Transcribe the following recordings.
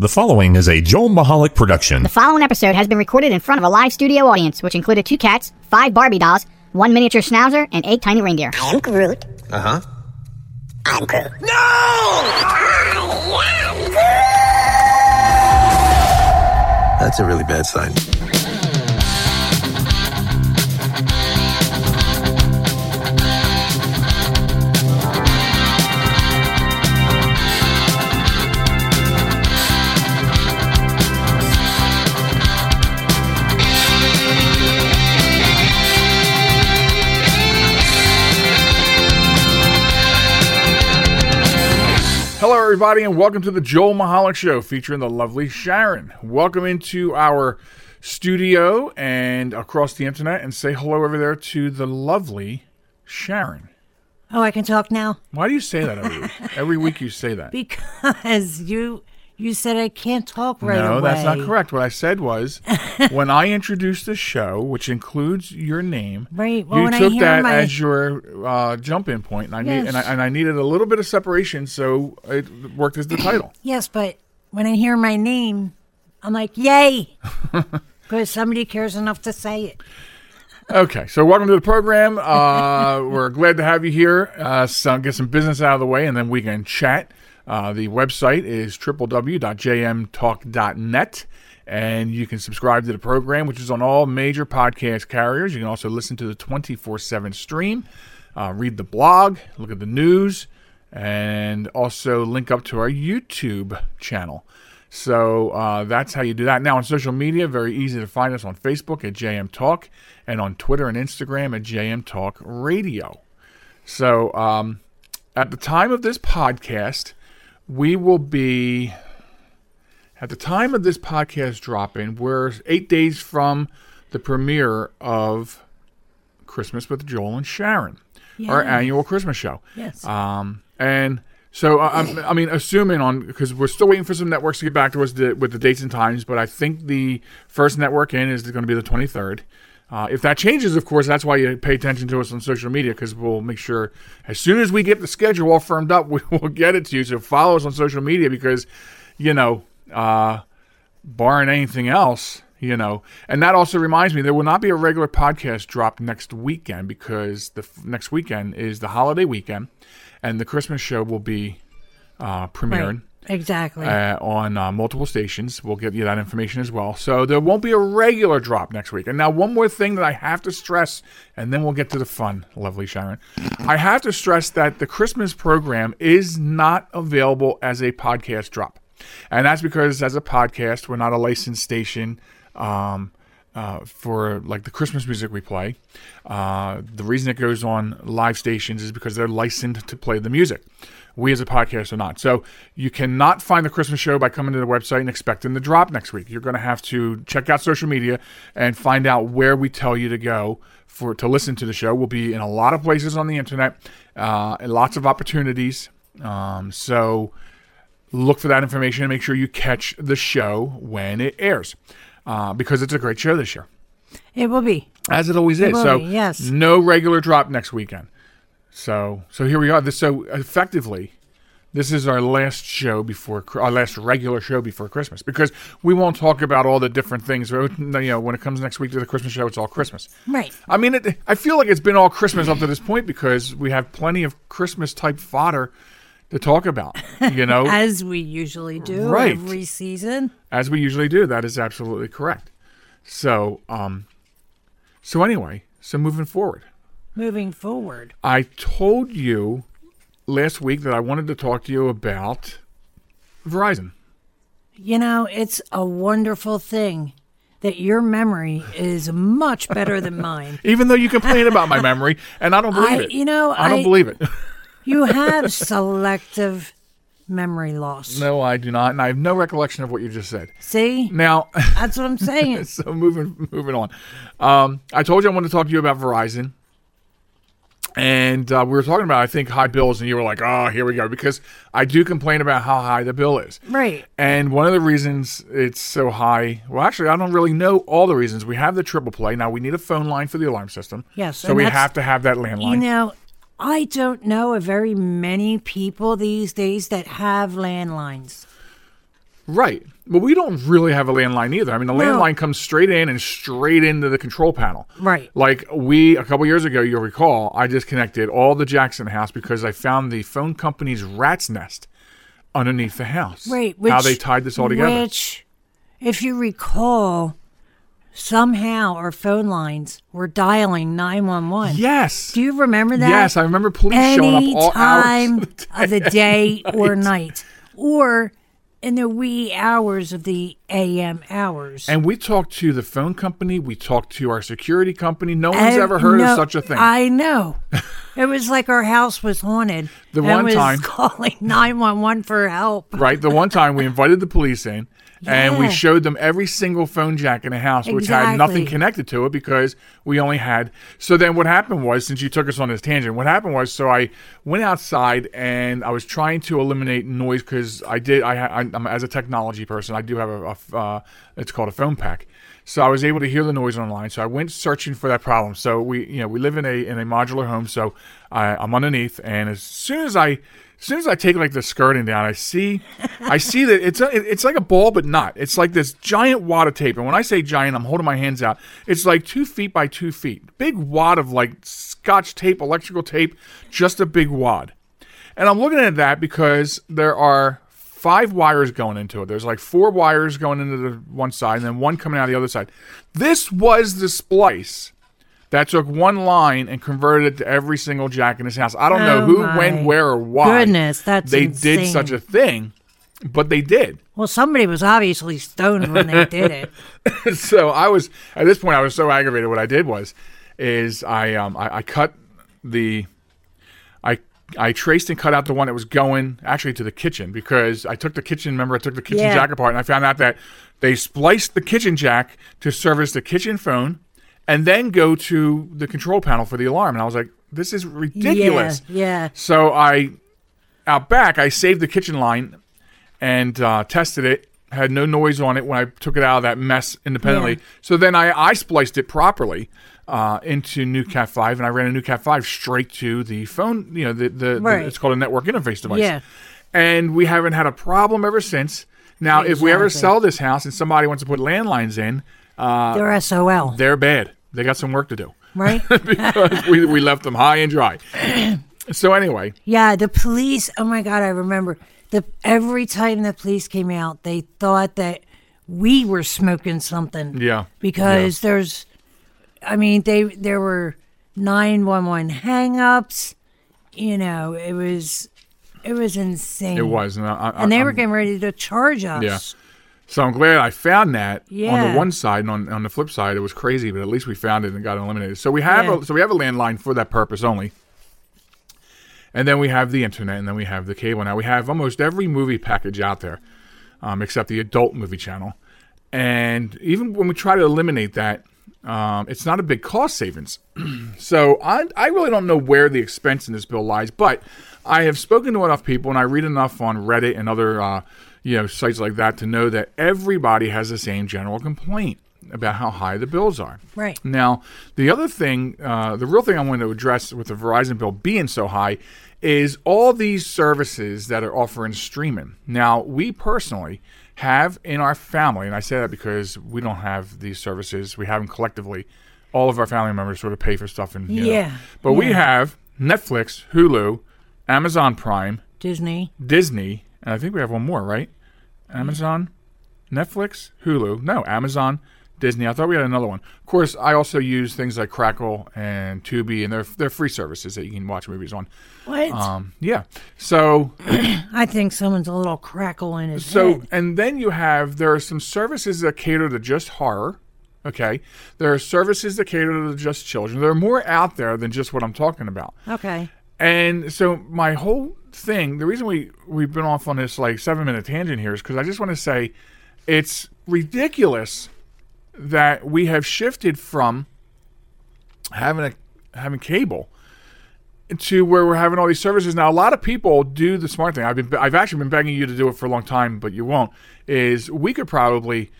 The following is a Joel Michalec production. The following episode has been recorded in front of a live studio audience, which included two cats, five Barbie dolls, one miniature schnauzer, and eight tiny reindeer. I am Groot. Uh huh. I'm Groot. No! That's a really bad sign. Hello, everybody, and welcome to the Joel Michalec Show featuring the lovely Sharen. Welcome into our studio and across the internet, and say hello over there to the lovely Sharen. Oh, I can talk now Why do you say that every week? every week you say that. because you you said I can't talk right no, away. No, that's not correct. What I said was when I introduced the show, which includes your name, Right, well, you when I took that my- as your uh, jump in point, and I, need, and, I, and I needed a little bit of separation, so it worked as the title. Yes, but when I hear my name, I'm like, yay, because somebody cares enough to say it. Okay, so welcome to the program. Uh, we're glad to have you here. Uh, so get some business out of the way, and then we can chat. Uh, the website is www.jmtalk.net, and you can subscribe to the program, which is on all major podcast carriers. You can also listen to the 24 7 stream, uh, read the blog, look at the news, and also link up to our YouTube channel. So uh, that's how you do that. Now on social media, very easy to find us on Facebook at JM Talk and on Twitter and Instagram at JM Talk Radio. So um, at the time of this podcast, we will be at the time of this podcast dropping. We're eight days from the premiere of Christmas with Joel and Sharen, our annual Christmas show. Yes. Um, and so, I'm- I mean, assuming on because we're still waiting for some networks to get back to us with the dates and times, but I think the first network in is going to be the 23rd. Uh, if that changes, of course, that's why you pay attention to us on social media because we'll make sure as soon as we get the schedule all firmed up, we will get it to you. So follow us on social media because, you know, uh, barring anything else, you know. And that also reminds me, there will not be a regular podcast drop next weekend because the f- next weekend is the holiday weekend, and the Christmas show will be uh, premiering. Exactly. Uh, on uh, multiple stations. We'll get you that information as well. So there won't be a regular drop next week. And now, one more thing that I have to stress, and then we'll get to the fun, lovely Sharon. I have to stress that the Christmas program is not available as a podcast drop. And that's because, as a podcast, we're not a licensed station. Um, uh, for like the Christmas music we play. Uh, the reason it goes on live stations is because they're licensed to play the music. We as a podcast are not. So you cannot find the Christmas show by coming to the website and expecting the drop next week. You're going to have to check out social media and find out where we tell you to go for to listen to the show. We'll be in a lot of places on the internet, uh, and lots of opportunities. Um, so look for that information and make sure you catch the show when it airs uh, because it's a great show this year, it will be. as it always is. will So be, yes. no regular drop next weekend. So so here we are. This so effectively. This is our last show before our last regular show before Christmas because we won't talk about all the different things. You know, when it comes next week to the Christmas show, it's all Christmas. Right. I mean, it, I feel like it's been all Christmas up to this point because we have plenty of Christmas type fodder to talk about. You know, As we usually do Right. every season. as we usually do. That is absolutely correct. So, um, so anyway, so moving forward, Moving forward. I told you last week that I wanted to talk to you about Verizon. You know, it's a wonderful thing that your memory is much better than mine. Even though you complain about my memory, and I don't believe I- it. you know, I don't I- believe it. You have selective memory loss. no, I do not, and I have no recollection of what you just said. See? Now, That's what I'm saying. so moving moving on. Um, I told you I wanted to talk to you about Verizon, and uh, we were talking about I think high bills, and you were like, "Oh, here we go," because I do complain about how high the bill is. Right. And one of the reasons it's so high, well, actually, I don't really know all the reasons. We have the triple play now. We need a phone line for the alarm system. Yes, so we have to have that landline. You know, I don't know of very many people these days that have landlines. Right. But we don't really have a landline either. I mean, the No. landline comes straight in and straight into the control panel. Right. Like we, a couple years ago, you'll recall, I disconnected all the jacks in the house because I found the phone company's rat's nest underneath the house. Right. How they tied this all together. Which, if you recall, somehow our phone lines were dialing 911. yes. Do you remember that? Yes, I remember police showing Any up all time hours. of the day or night, or in the wee hours of the AM hours. And we talked to the phone company. We talked to our security company. No one's ever heard no, of such a thing. I know. it was like our house was haunted. The one was time- calling nine one one for help. right? The one time we invited the police in and we showed them every single phone jack in the house, which had nothing connected to it because we only had. So then what happened was, since you took us on this tangent, what happened was, so I went outside and I was trying to eliminate noise because I did, I, I, I'm as a technology person, I do have a uh, it's called a phone pack. So I was able to hear the noise online. So I went searching for that problem. So we, you know, we live in a in a modular home. So I, I'm underneath, and as soon as I, as soon as I take like the skirting down, I see, I see that it's a, it's like a ball, but not. It's like this giant wad of tape. And when I say giant, I'm holding my hands out. It's like two feet by two feet, big wad of like scotch tape, electrical tape, just a big wad. And I'm looking at that because there are five wires going into it. There's like four wires going into the one side and then one coming out the other side. This was the splice that took one line and converted it to every single jack in his house. I don't know Oh who, when, where, or why. goodness, that's they did such a thing, but they did. Well, somebody was obviously stoned when they did it. so I was at this point I was so aggravated. What I did was, is I um I, I cut the, I I traced and cut out the one that was going actually to the kitchen because I took the kitchen. Remember, I took the kitchen Yeah. jack apart and I found out that they spliced the kitchen jack to service the kitchen phone, and then go to the control panel for the alarm. And I was like, this is ridiculous. Yeah, yeah. So I, out back, I saved the kitchen line and uh, tested it. Had no noise on it when I took it out of that mess independently. Yeah. So then I, I spliced it properly uh, into new Cat Five, and I ran a new Cat Five straight to the phone. You know, the, the, the- it's called a network interface device. Yeah. And we haven't had a problem ever since. Now, if we ever sell this house and somebody wants to put landlines in, They're SOL, they're bad. They got some work to do right? because we, we left them high and dry. So anyway, Yeah, the police. Oh my god, I remember the every time the police came out, they thought that we were smoking something. Yeah. because there's, I mean, they there were nine one one hangups. You know, it was it was insane. it was, and, I, I, and they were I'm- getting ready to charge us. Yeah. So I'm glad I found that yeah. on the one side, and on, on the flip side, it was crazy, but at least we found it and got it eliminated. So we have Yeah. a so we have a landline for that purpose only. And then we have the internet, and then we have the cable. Now we have almost every movie package out there, um, except the adult movie channel. And even when we try to eliminate that, um, it's not a big cost savings. so I, I really don't know where the expense in this bill lies, but I have spoken to enough people and I read enough on Reddit and other uh, you know sites like that to know that everybody has the same general complaint about how high the bills are. Right. Now, the other thing, uh, the real thing I want to address with the Verizon bill being so high is all these services that are offering streaming. Now, we personally have in our family, and I say that because we don't have these services, we have them collectively. All of our family members sort of pay for stuff, and you know. Yeah, But we have Netflix, Hulu, Amazon Prime, Disney. Disney, and I think we have one more, right? Amazon, Netflix, Hulu. No, Amazon, Disney. I thought we had another one. Of course, I also use things like Crackle and Tubi, and they're they're free services that you can watch movies on. What? Um, yeah. So I think someone's a little crackle in his so head. and then you have there are some services that cater to just horror. Okay, there are services that cater to just children. There are more out there than just what I'm talking about. Okay. And so my whole thing, the reason we we've been off on this like seven minute tangent here is because I just want to say it's ridiculous that we have shifted from having a having cable to where we're having all these services now. A lot of people do the smart thing. I've been I've actually been begging you to do it for a long time, but you won't. Is we could probably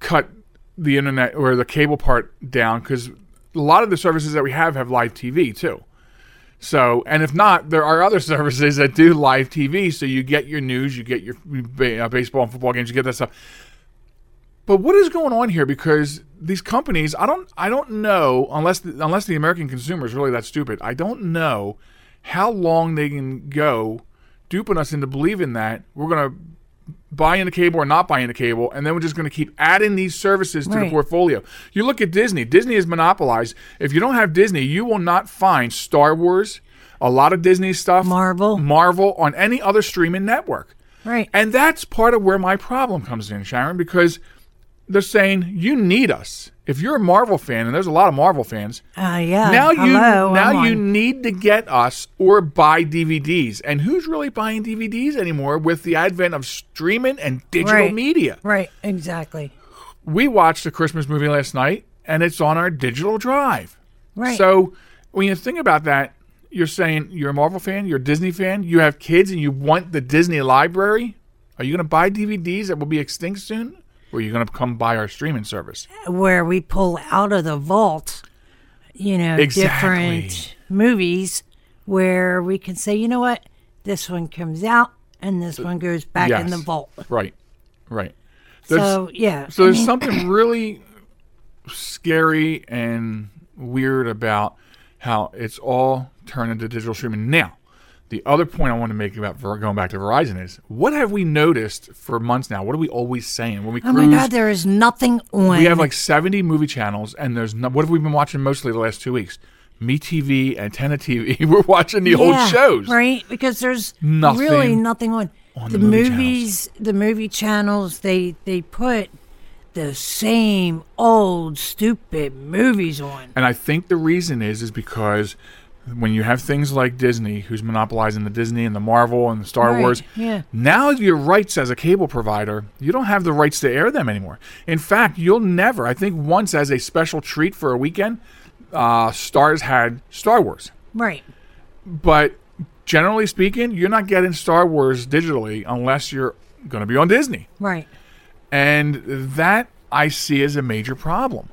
cut the internet or the cable part down because a lot of the services that we have have live TV too. So, and if not, there are other services that do live TV. So you get your news, you get your uh, baseball and football games, you get that stuff. But what is going on here? Because these companies, I don't, I don't know unless the, unless the American consumer is really that stupid. I don't know how long they can go duping us into believing that we're going to buy into cable or not buying into cable, and then we're just going to keep adding these services to the portfolio. You look at Disney. Disney is monopolized. If you don't have Disney, you will not find Star Wars, a lot of Disney stuff, Marvel. Marvel on any other streaming network. Right. And that's part of where my problem comes in, Sharen, because they're saying you need us. If you're a Marvel fan, and there's a lot of Marvel fans, Uh, yeah. now you hello, now I'm you on. need to get us or buy DVDs. And who's really buying DVDs anymore with the advent of streaming and digital Right. media? Right. Exactly. We watched a Christmas movie last night and it's on our digital drive. Right. So when you think about that, you're saying you're a Marvel fan, you're a Disney fan, you have kids and you want the Disney library. Are you going to buy DVDs that will be extinct soon? Or are you going to come buy our streaming service? where we pull out of the vault, you know, Exactly. different movies where we can say, you know what, this one comes out and this one goes back in the vault. Right, right. There's- So yeah, So there's something really scary and weird about how it's all turned into digital streaming. Now, the other point I want to make about going back to Verizon is what have we noticed for months now? What are we always saying when we oh cruise? my god, there is nothing on. we have like 70 movie channels, and there's no, what have we been watching mostly the last two weeks? Me TV, Antenna TV. We're watching the old shows. right? Because there's Nothing really nothing on, on the, the movie movies. The movie channels they they put the same old stupid movies on. And I think the reason is is because when you have things like Disney, who's monopolizing the Disney and the Marvel and the Star Right, Wars, yeah. now your rights as a cable provider, you don't have the rights to air them anymore. In fact, you'll never. I think once as a special treat for a weekend, uh, Starz had Star Wars, Right. but generally speaking, you're not getting Star Wars digitally unless you're going to be on Disney. Right. And that I see as a major problem.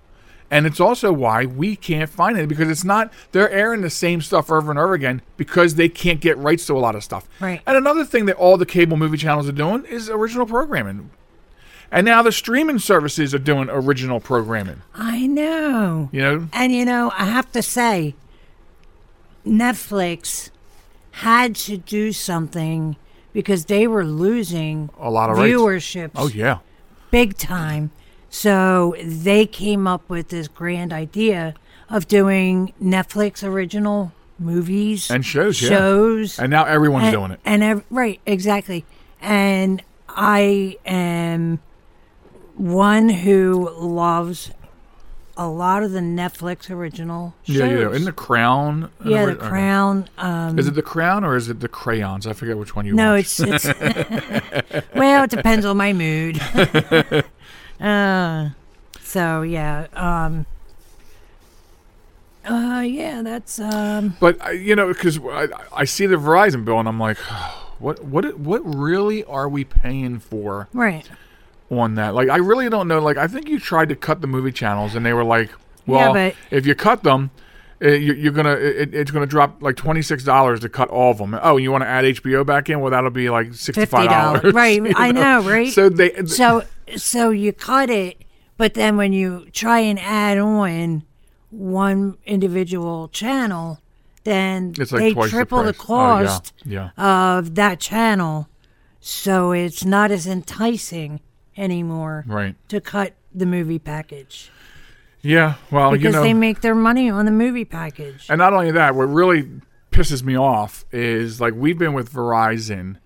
And it's also why we can't find it because it's not, they're airing the same stuff over and over again because they can't get rights to a lot of stuff. Right. And another thing that all the cable movie channels are doing is original programming. And now the streaming services are doing original programming. I know. You know? And you know, I have to say, Netflix had to do something because they were losing A lot of viewership Oh, yeah. big time. So they came up with this grand idea of doing Netflix original movies And shows, yeah. shows, And now everyone's and, doing it. And ev- right, exactly. And I am one who loves a lot of the Netflix original shows. Yeah, yeah. In the Crown. yeah, the okay. Crown. Um, Is it the Crown or is it the Crayons? I forget which one you no, watch. it's it's. well, it depends on my mood. uh, so yeah. Um. Uh, yeah, that's um. But I- you know, because I, I see the Verizon bill and I'm like, what what what really are we paying for Right. on that? Like, I really don't know. Like, I think you tried to cut the movie channels and they were like, well, but- if you cut them. You, you're gonna it, it's gonna drop like twenty six dollars to cut all of them. Oh, you want to add HBO back in? Well, that'll be like sixty five dollars. $50, right, I know, right? So they So so you cut it, but then when you try and add on one individual channel, then It's like they twice the triple the, price. Oh, yeah, cost yeah. of that channel. So it's not as enticing anymore right. to cut the movie package Yeah. Well, because you know, they make their money on the movie package. And not only that, what really pisses me off is like we've been with Verizon.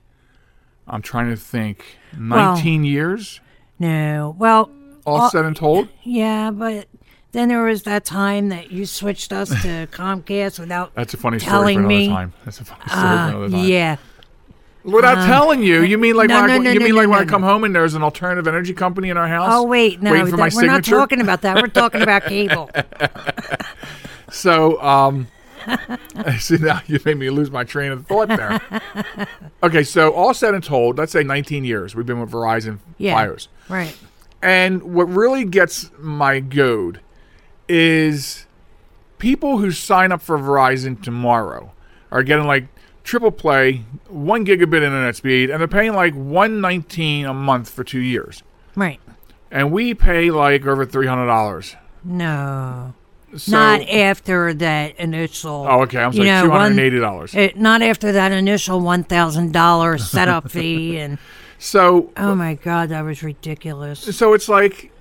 I'm trying to think, 19 years, no, well, all uh, said and told. yeah, but then there was that time that you switched us to Comcast without That's a funny story telling for another me- time. That's a funny story Uh, for another time. yeah. Without telling you, you mean like no, when I, no, no, you no, mean no, like when no, I come home and there's an alternative energy company in our house? Oh wait, no, waiting for my that, we're not talking about that. We're talking about cable. So, um, see now you made me lose my train of thought there. okay, so all said and told, let's say 19 years we've been with Verizon Yeah, right. And what really gets my goad is people who sign up for Verizon tomorrow are getting like triple play, one gigabit internet speed, and they're paying like one nineteen a month for two years, Right. and we pay like over three hundred dollars. No. So, not after that initial. Oh, okay. I'm you sorry, know, two hundred eighty dollars. Eh, not after that initial one thousand dollars setup fee, and So, oh my god, that was ridiculous. so it's like,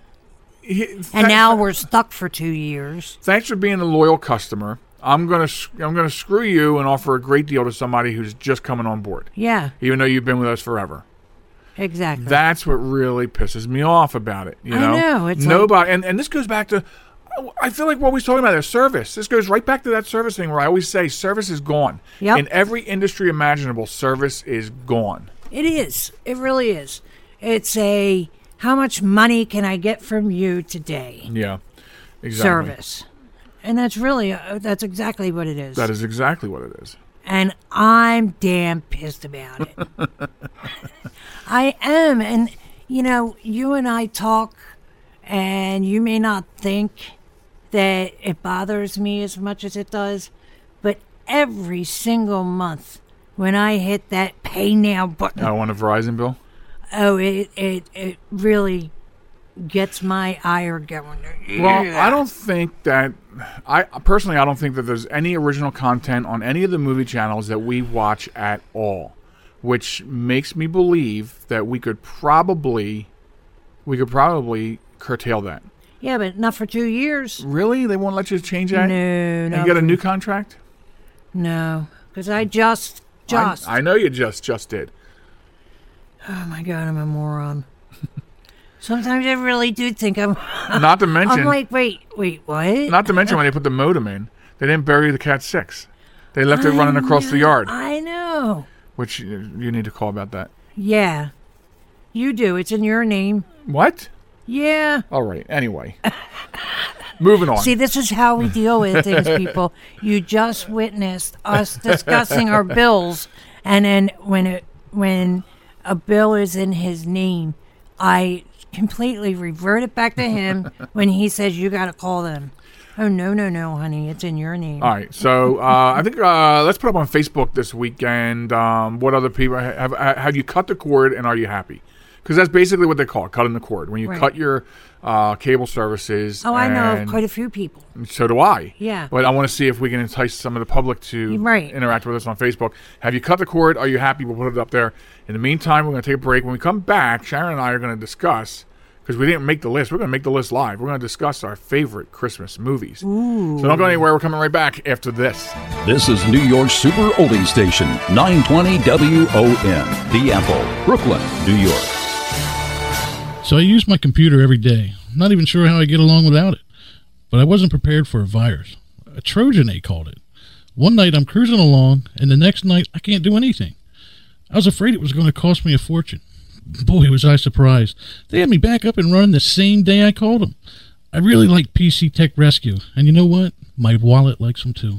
he- And now we're stuck for two years. thanks for being a loyal customer. I'm gonna I'm gonna screw you and offer a great deal to somebody who's just coming on board, Yeah, even though you've been with us forever. exactly. That's what really pisses me off about it. You know, I know, it's nobody, and, and this goes back to. I feel like what we're talking about is service. This goes right back to that service thing where I always say service is gone. Yep. In every industry imaginable, service is gone. It is. It really is. It's a how much money can I get from you today? Yeah, exactly. Service, and that's really uh, that's exactly what it is. That is exactly what it is. and I'm damn pissed about it. I am, and you know, you and I talk, and you may not think that it bothers me as much as it does, but every single month when I hit that pay now button, I want a Verizon bill. oh, it it it really gets my ire going. Well, I don't think that I personally I don't think that there's any original content on any of the movie channels that we watch at all, which makes me believe that we could probably we could probably curtail that. Yeah, but not for two years. Really? They won't let you change that? No, And no, get a new contract? no, because I just just. I, I know you just just did. Oh my god, I'm a moron. Sometimes I really do think I'm. Not to mention I'm like, wait, wait, what? not to mention when they put the modem in, they didn't bury the cat 6. They left it running across the yard, I know. which you, you need to call about that. Yeah, you do. It's in your name. What? Yeah. All right. Anyway. Moving on. See, this is how we deal with things, people. You just witnessed us discussing our bills, and then when it when a bill is in his name, I completely revert it back to him when he says you got to call them. Oh no, no, no, honey, it's in your name. All right, so uh, I think uh, let's put up on Facebook this weekend. Um, what other people have, have have you cut the cord and are you happy? Because that's basically what they call it, cutting the cord. When you Right. cut your uh, cable services. Oh, I know of quite a few people. So do I. Yeah. But I want to see if we can entice some of the public to Right. interact with us on Facebook. Have you cut the cord? Are you happy? We'll put it up there. In the meantime, we're going to take a break. When we come back, Sharen and I are going to discuss because we didn't make the list. We're going to make the list live. We're going to discuss our favorite Christmas movies. Ooh. So don't go anywhere. We're coming right back after this. This is New York's Super Oldie Station, 920 WON, The Apple, Brooklyn, New York. So I use my computer every day. Not even sure how I get along without it. But I wasn't prepared for a virus. A Trojan, they called it. One night I'm cruising along, and the next night I can't do anything. I was afraid it was going to cost me a fortune. Boy, was I surprised. They had me back up and running the same day I called them. I really like PC Tech Rescue, and you know what? My wallet likes them too.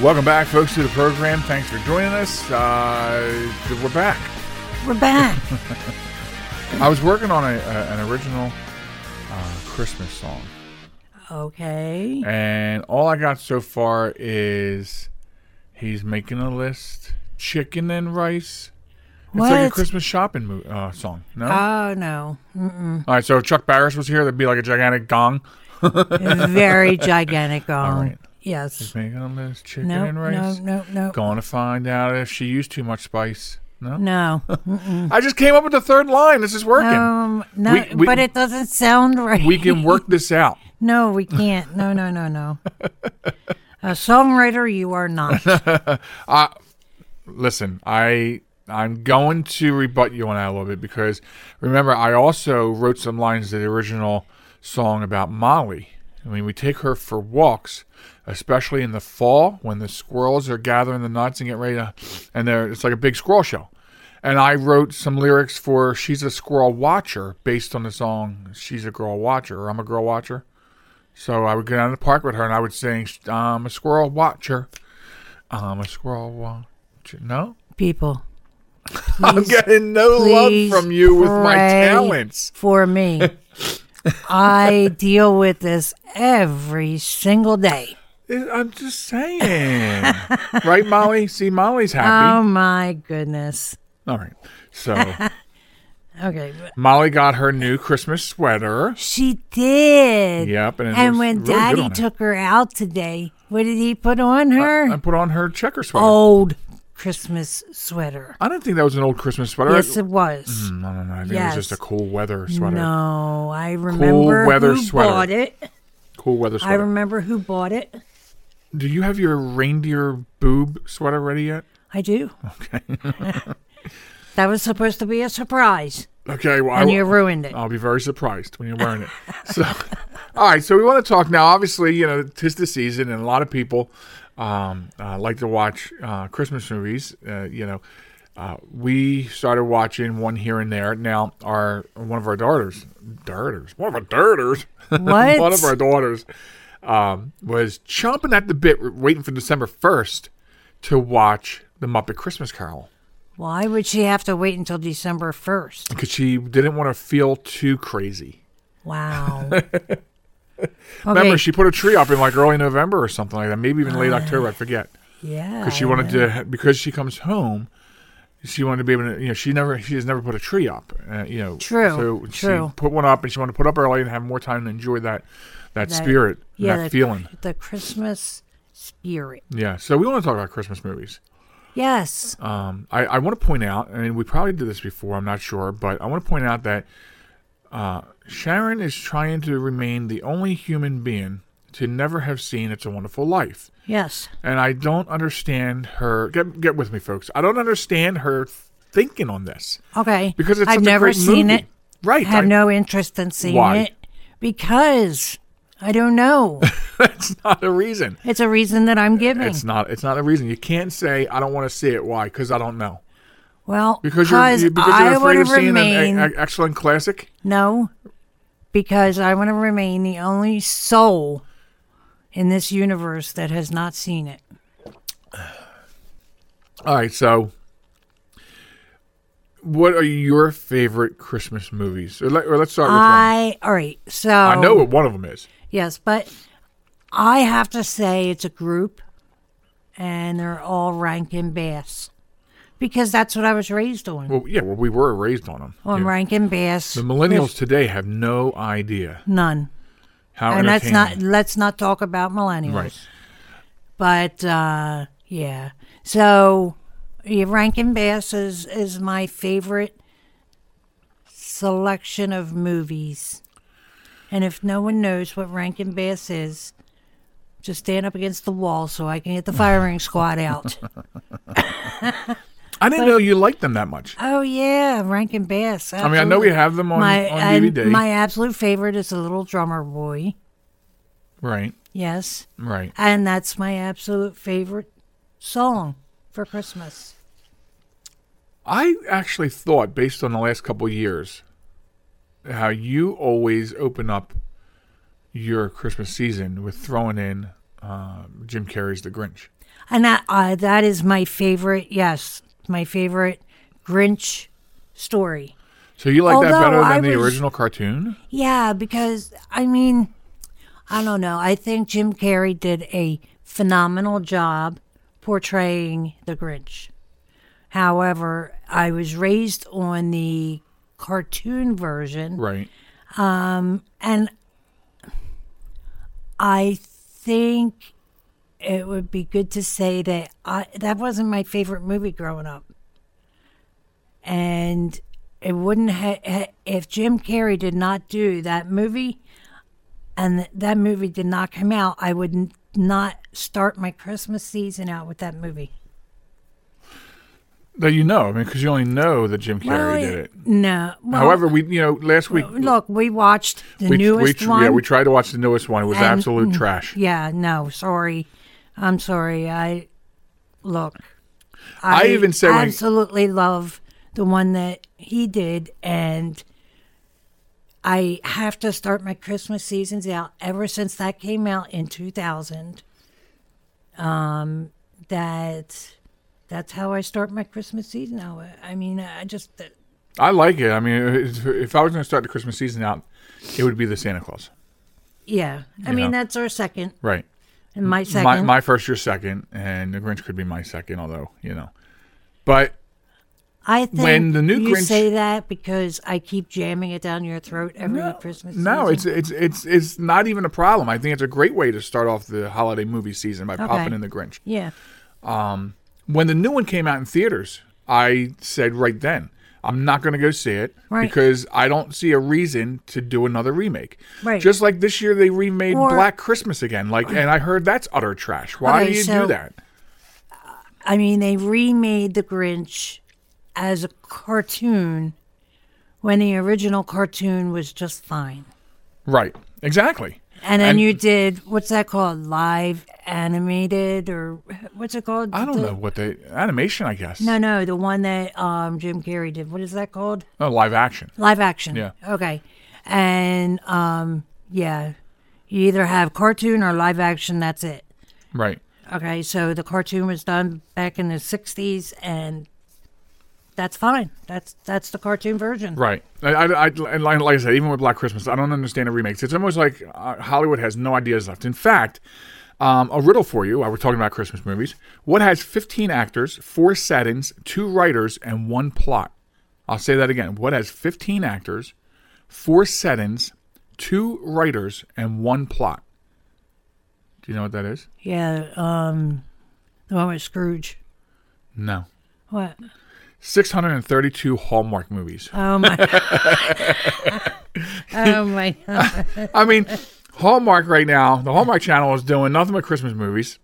Welcome back, folks, to the program. Thanks for joining us. Uh, we're back. We're back. I was working on a, a, an original uh, Christmas song, okay. and all I got so far is he's making a list, chicken and rice. It's like a Christmas shopping mo- uh, song. No. Oh no. all right. So if Chuck Barris was here, there'd be like a gigantic gong. Very gigantic gong. right. Yes. Making a list, chicken No, and no, rice. no, no. Going to find out if she used too much spice. No. No. I just came up with the third line. This is working. Um, no, We- we- but it doesn't sound right. we can work this out. No, we can't. No, no, no, no. A songwriter, you are not. Listen, I I'm going to rebut you on that a little bit because remember I also wrote some lines to the original song about Molly. I mean, we take her for walks, especially in the fall when the squirrels are gathering the nuts and getting ready to, and they're, it's like a big squirrel show. And I wrote some lyrics for "She's a Squirrel Watcher" based on the song "She's a Girl Watcher" or "I'm a Girl Watcher." So I would go down to the park with her and I would sing, "I'm a squirrel watcher, I'm a squirrel watcher." No, People. I'm getting no love from you with my talents. For me. I deal with this every single day. I'm just saying, right, Molly? See, Molly's happy. Oh my goodness. All right, so Okay. Molly got her new Christmas sweater. She did. Yep, and And when really Daddy took her out today, what did he put on her? I put on her checker sweater. Old Christmas sweater. I didn't think that was an old Christmas sweater. Yes, it was. Mm, no, no, no. I think it Yes. was just a cool weather sweater. No, I remember cool weather who sweater. bought it. Cool weather sweater. I remember who bought it. Do you have your reindeer boob sweater ready yet? I do. Okay. that was supposed to be a surprise, Okay, well, I and will- you ruined it. I'll be very surprised when you're wearing it. So, all right. So we want to talk now. Obviously, you know, tis the season, and a lot of people um, uh, like to watch uh, Christmas movies. Uh, you know, uh, we started watching one here and there. Now, our one of our daughters, daughters, one of our daughters, What? one of our daughters um, was chomping at the bit, waiting for December first to watch the Muppet Christmas Carol Why would she have to wait until December 1st? because she didn't want to feel too crazy. Wow. Remember, she put a tree up in like early November or something like that, maybe even late October. I forget yeah. because she wanted to because she comes home. She wanted to be able to, you know, she never, she has never put a tree up, uh, you know. True, So true. she put one up, and she wanted to put up early and have more time to enjoy that, that, That- spirit, yeah, that the, feeling. The Christmas spirit. Yeah. So we want to talk about Christmas movies. Yes. Um, I, I want to point out, and we probably did this before, I'm not sure, but I want to point out that uh, Sharen is trying to remain the only human being to never have seen It's a Wonderful Life. Yes. and I don't understand her. Get get with me, folks. I don't understand her thinking on this Okay. because it's I've never seen movie. it. Right? I have I- no interest in seeing Why? it because I don't know. that's not a reason. it's a reason that I'm giving. It's not. It's not a reason. You can't say I don't want to see it. Why? Because I don't know. well, Because you're you, because I you're want afraid to of seeing remain an excellent classic. no, because I want to remain the only soul in this universe that has not seen it. All right. So, what are your favorite Christmas movies? Or, let, us start with one. I all right. So I know what one of them is. Yes, but I have to say it's a group, and they're all Rankin Bass because that's what I was raised on. Well, yeah. Well, we were raised on them. on Rankin Bass. The millennials today have no idea none, how and let's not let's not talk about millennials. Right. But uh, yeah, so yeah, Rankin Bass is is my favorite selection of movies. And if no one knows what Rankin Bass is, just stand up against the wall so I can get the firing squad out. I didn't know you liked them that much. Oh yeah, Rankin Bass. I mean, I know we have them on, my on and DVD. my absolute favorite is the Little Drummer Boy. right, Yes, right. and that's my absolute favorite song for Christmas. I actually thought, based on the last couple of years, how you always open up your Christmas season with throwing in uh, Jim Carrey's The Grinch. And that uh, that is my favorite. Yes, my favorite Grinch story. So you like that better than I the was- original cartoon? Yeah, because I mean, I don't know. I think Jim Carrey did a phenomenal job portraying the Grinch. However, I was raised on the cartoon version, Right. Um, and I think it would be good to say that I, that wasn't my favorite movie growing up. And it wouldn't ha- ha- if Jim Carrey did not do that movie and th- that movie did not come out, I would n- not start my Christmas season out with that movie. That you know, I mean, because you only know that Jim Carrey Well, did it. No. Well, However, we you know last week look, we watched the we, newest we, one. Yeah, we tried to watch the newest one. It was and- absolute trash. Yeah, no, sorry. I'm sorry. I look. I even said when- absolutely love the one that he did, and I have to start my Christmas seasons out ever since that came out in 2000. Um, that that's how I start my Christmas season now. I mean, I just I like it. I mean, if I was going to start the Christmas season out, it would be the Santa Claus. yeah. I You mean, know. that's our second, Right. and my second. My, my first, your second, and the Grinch could be my second, although you know. But I think when the new you Grinch- say that because I keep jamming it down your throat every Christmas. no, it's season. it's it's it's not even a problem. I think it's a great way to start off the holiday movie season by Okay. popping in the Grinch. yeah. Um, When the new one came out in theaters, I said right then, I'm not going to go see it Right. because I don't see a reason to do another remake. Right. Just like this year they remade Or- Black Christmas again. Like, and I heard that's utter trash. Why Okay, do you so- do that? I mean, they remade the Grinch as a cartoon when the original cartoon was just fine. Right. Exactly. And then And- you did what's that called? Live animated or what's it called? I don't The- know what they animation. I guess. No, no, the one that um, Jim Carrey did. What is that called? Oh, live action. Live action. Yeah. Okay. And um, yeah, you either have cartoon or live action. That's it. Right. Okay, so the cartoon was done back in the '60s, and that's fine. That's that's the cartoon version. Right. I, I, I, and like, like I said, even with Black Christmas, I don't understand the remakes. It's almost like uh, Hollywood has no ideas left. In fact, um, a riddle for you. I was talking about Christmas movies. What has 15 actors, four settings, two writers, and one plot? I'll say that again. What has 15 actors, four settings, two writers, and one plot? Do you know what that is? Yeah, um, the one with Scrooge. No. What? 632 Hallmark movies. Oh my! oh my! God. I mean, Hallmark right now, the Hallmark channel is doing nothing but Christmas movies.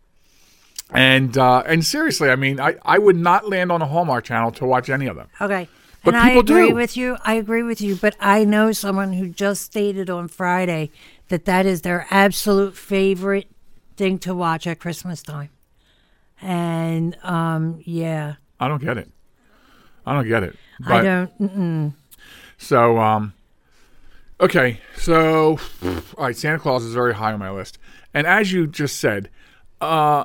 And uh, and seriously, I mean, I, I would not land on a Hallmark channel to watch any of them. Okay. But and I people agree do. with you. I agree with you. But I know someone who just stated on Friday that that is their absolute favorite thing to watch at Christmas time. And um, yeah, I don't get it. I don't get it. I don't. Mm-mm. So, um, okay, so all right, Santa Claus is very high on my list, and as you just said, uh,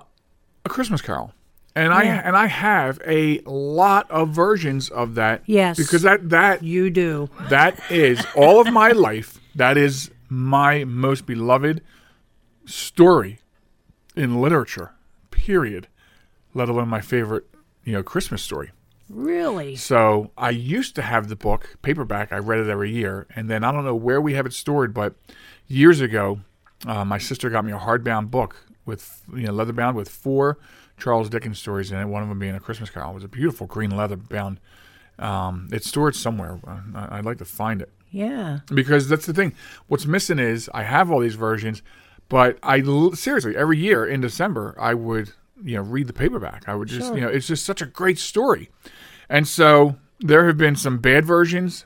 a Christmas Carol, and I and I have a lot of versions of that. Yes. because that that You do. that is all of my life. That is my most beloved story in literature. Period. Let alone my favorite, you know, Christmas story. Really? So I used to have the book paperback. I read it every year, and then I don't know where we have it stored, but years ago, uh, my sister got me a hardbound book with you know leather bound with four Charles Dickens stories in it. One of them being a Christmas Carol. It was a beautiful green leather bound. Um, it's stored somewhere. Uh, I- I'd like to find it Yeah. because that's the thing. What's missing is I have all these versions, but I seriously every year in December I would you know read the paperback. I would just you know it's just such a great story, and so there have been some bad versions.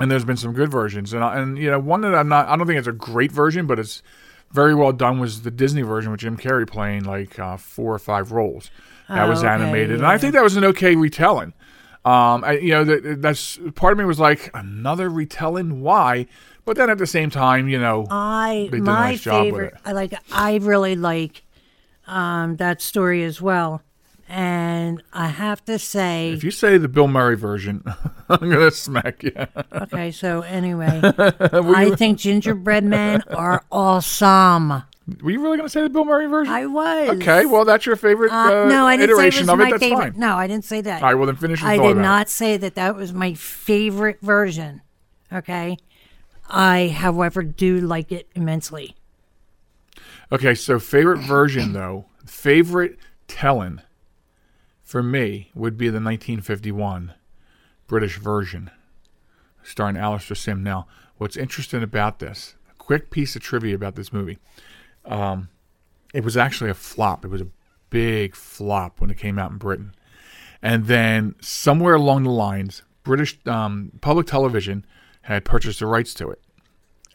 And there's been some good versions, and I, and you know one that I'm not. I don't think it's a great version, but it's very well done. Was the Disney version with Jim Carrey playing like uh, four or five roles? That Oh, was okay, animated, and I think that was an okay retelling. Um, I, you know, that, that's part of me was like another retelling. Why? But then at the same time, you know, I They did a my nice job with favorite. it. I like. I really like um, that story as well. And I have to say, if you say the Bill Murray version, I'm gonna smack you. okay. So anyway, I think gingerbread men are awesome. Were you really gonna say the Bill Murray version? I was. okay, well that's your favorite Uh, uh, no, I didn't say it was of my it. That's favorite. fine. No, I didn't say that. All right, well then finish your I did not say that that was my favorite version. Okay. I, however, do like it immensely. Okay, so favorite version though, favorite telling for me would be the 1951 British version, starring Alastair Sim. Now, what's interesting about this? A quick piece of trivia about this movie. Um, it was actually a flop. It was a big flop when it came out in Britain. And then somewhere along the lines, British um, public television had purchased the rights to it.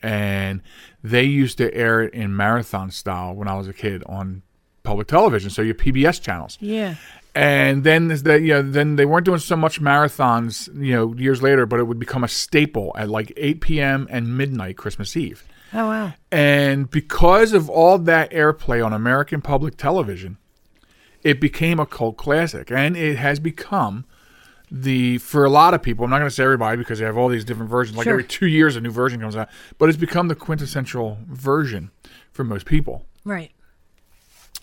And they used to air it in marathon style when I was a kid on public television. So your PBS channels. Yeah. And then the, you know, then they weren't doing so much marathons, you know, years later, but it would become a staple at like 8 p.m. and midnight Christmas Eve. Oh wow. And because of all that airplay on American public television, it became a cult classic. And it has become the, for a lot of people, I'm not going to say everybody because they have all these different versions. Like Sure. every two years, a new version comes out. But it's become the quintessential version for most people. Right.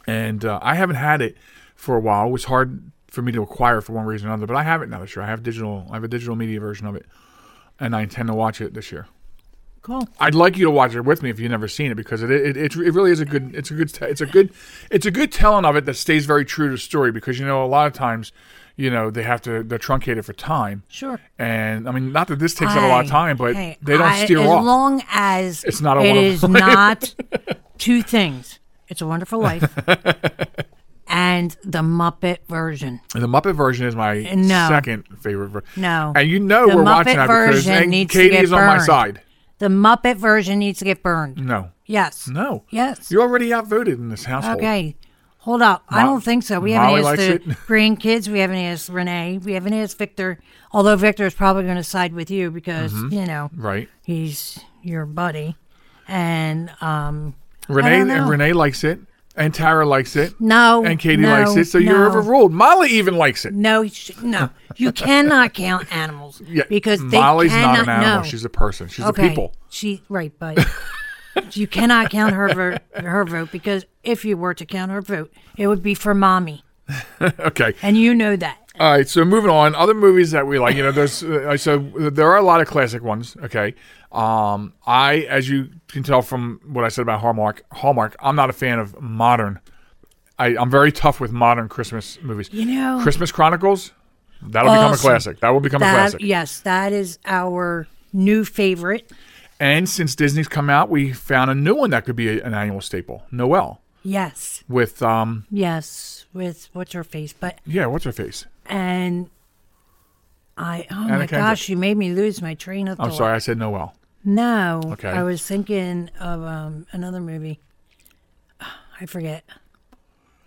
And uh, I haven't had it for a while. It was hard for me to acquire for one reason or another. But I have it now this year. I have digital. I have a digital media version of it. And I intend to watch it this year. Cool. I'd like you to watch it with me if you've never seen it because it it, it, it really is a good it's a good it's a good it's a good telling of it that stays very true to the story because you know a lot of times you know they have to they're truncated for time Sure. and I mean not that this takes up a lot of time but hey, they don't I- steer as off long as It's not a it one not two things. It's a Wonderful Life and the Muppet version. And the Muppet version is my No. second favorite version No. and you know The we're Muppet watching that because version and Katie is on my side The Muppet version needs to get burned. no Yes. no Yes. you're already outvoted in this household Okay. Hold up. I don't think so. We Molly haven't asked the it. grandkids. We haven't asked Renee. We haven't asked Victor. Although Victor is probably going to side with you because, Mm-hmm. you know, right he's your buddy. And um Renee don't know. and Renee likes it and Tara likes it no. and Katie no, likes it so you're overruled Molly even likes it No, no. You cannot count animals Yeah, because they Molly's cannot not an animal. know. She's a person. She's okay. a people. She right, but you cannot count her vote, her vote because if you were to count her vote, it would be for mommy, Okay. and you know that. All right. So moving on. Other movies that we like. You know, there's uh, so there are a lot of classic ones. Okay. Um, I, as you can tell from what I said about Hallmark, Hallmark, I'm not a fan of modern. I, I'm very tough with modern Christmas movies. You know, Christmas Chronicles. That'll become a Awesome. classic. That will become a that classic. yes, that is our new favorite. And since Disney's come out, we found a new one that could be a, an annual staple. Noelle Yes, with um yes, with what's her face, but yeah, what's her face? And I oh my gosh, you made me lose my train of thought. I'm sorry, I said Noelle. No. Okay. I was thinking of um, another movie. I forget.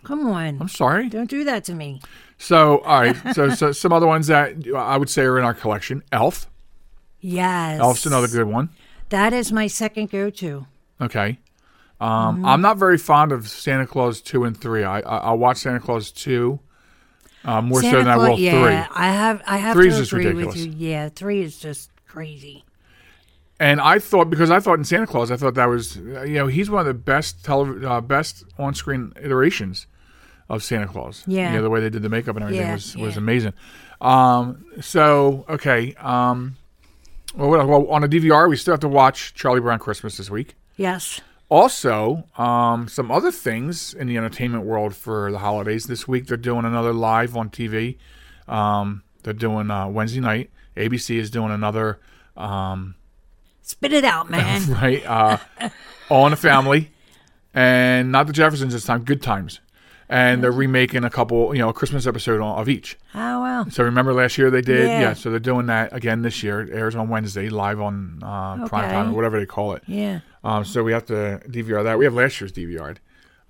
Come on. I'm sorry. Don't do that to me. So, all right. So, so some other ones that I would say are in our collection. Elf. Yes. Elf's another good one. That is my second go to. Okay. Um, Mm-hmm. I'm not very fond of Santa Clause two and three. I, I I'll watch Santa Clause two uh, more so Santa than I will yeah, three. I have I have Three's to just agree ridiculous. with you. Yeah, three is just crazy. And I thought because I thought in Santa Claus, I thought that was you know he's one of the best tele- uh, best on screen iterations of Santa Claus. Yeah. You know, the way they did the makeup and everything Yeah, was was yeah. amazing. Um, so okay. Um, well, well, on a DVR, we still have to watch Charlie Brown Christmas this week. Yes. Also, um, some other things in the entertainment world for the holidays this week. They're doing another live on TV. Um, they're doing uh, Wednesday night. ABC is doing another um, Spit it out, man. right uh, All in the Family, and not the Jeffersons this time. Good Times, and they're remaking a couple, you know, a Christmas episode of each. oh well. So remember last year they did, Yeah. yeah. So they're doing that again this year. It airs on Wednesday, live on uh, prime time or whatever they call it. Yeah. Um, so we have to DVR that. We have last year's DVR'd.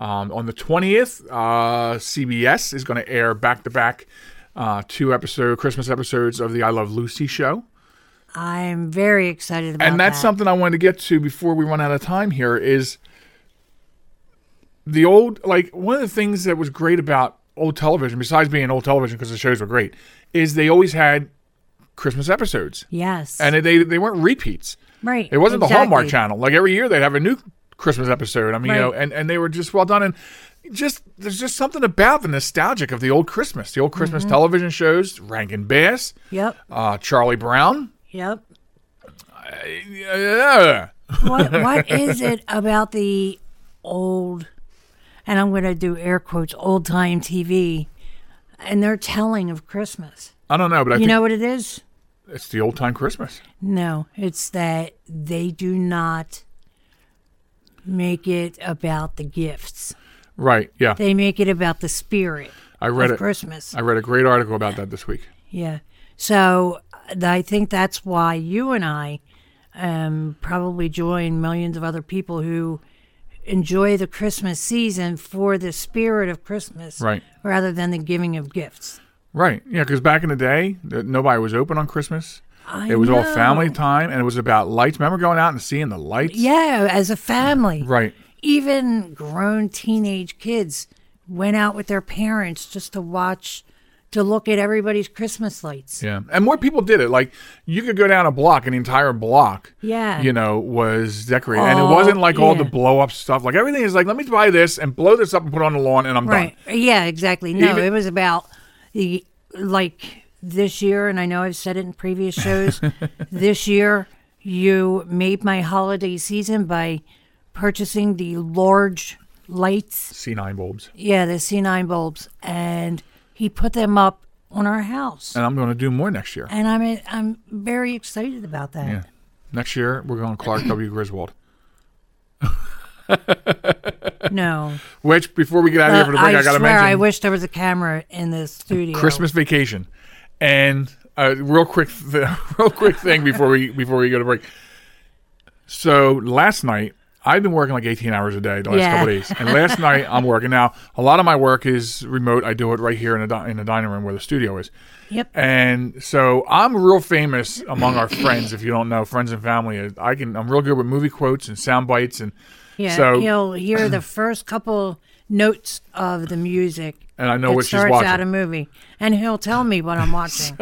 Um, on the 20th, uh, CBS is going to air back to back uh, two episode Christmas episodes of the I Love Lucy show. I'm very excited about and that's that. something I wanted to get to before we run out of time here is the old like one of the things that was great about old television besides being old television because the shows were great is they always had Christmas episodes Yes. and they they weren't repeats. Right. It wasn't the Hallmark channel. Like every year they'd have a new Christmas episode. I mean, you know, and, and they were just well done and just there's just something about the nostalgic of the old Christmas. The old Christmas Mm-hmm. television shows, Rankin Bass, Yep. uh, Charlie Brown. Yep. Yeah. what what is it about the old and I'm going to do air quotes old time TV and their telling of Christmas. I don't know, but I you know what it is? It's the old time Christmas. No, it's that they do not make it about the gifts. Right. Yeah. They make it about the spirit I read of it. Christmas. I read a great article about that this week. Yeah. So I think that's why you and I um, probably join millions of other people who enjoy the Christmas season for the spirit of Christmas Right. rather than the giving of gifts. Right. Yeah, because back in the day, nobody was open on Christmas. I it was all family time, and it was about lights. Remember going out and seeing the lights? Yeah, as a family. Right. Even grown teenage kids went out with their parents just to watch, to look at everybody's Christmas lights. Yeah, and more people did it. Like you could go down a block, an entire block. Yeah. You know, was decorated, and it wasn't like all the blow up stuff. Like everything is like, let me buy this and blow this up and put it on the lawn, and I'm Right. done. Yeah, exactly. No, Even- it was about the like this year, and I know I've said it in previous shows. this year, you made my holiday season by purchasing the large lights. C nine bulbs, Yeah, the C9 bulbs, and he put them up on our house. and I'm going to do more next year. And I'm I'm very excited about that. Yeah. Next year we're going Clark W. Griswold. No, Which before we get out of here for the break, I, I got to swear mention I wish there was a camera in the studio. Christmas vacation, and uh, real quick, th- real quick thing before we before we go to break. So last night I've been working like 18 hours a day the last Yeah. couple days, and last night I'm working. Now a lot of my work is remote. I do it right here in the di- in the dining room where the studio is. Yep. And so I'm real famous among our friends. If you don't know, friends and family, I can. I'm real good with movie quotes and sound bites, and Yeah, so you'll hear the first couple notes of the music. And I know what she's starts watching. out a movie, and he'll tell me what I'm watching.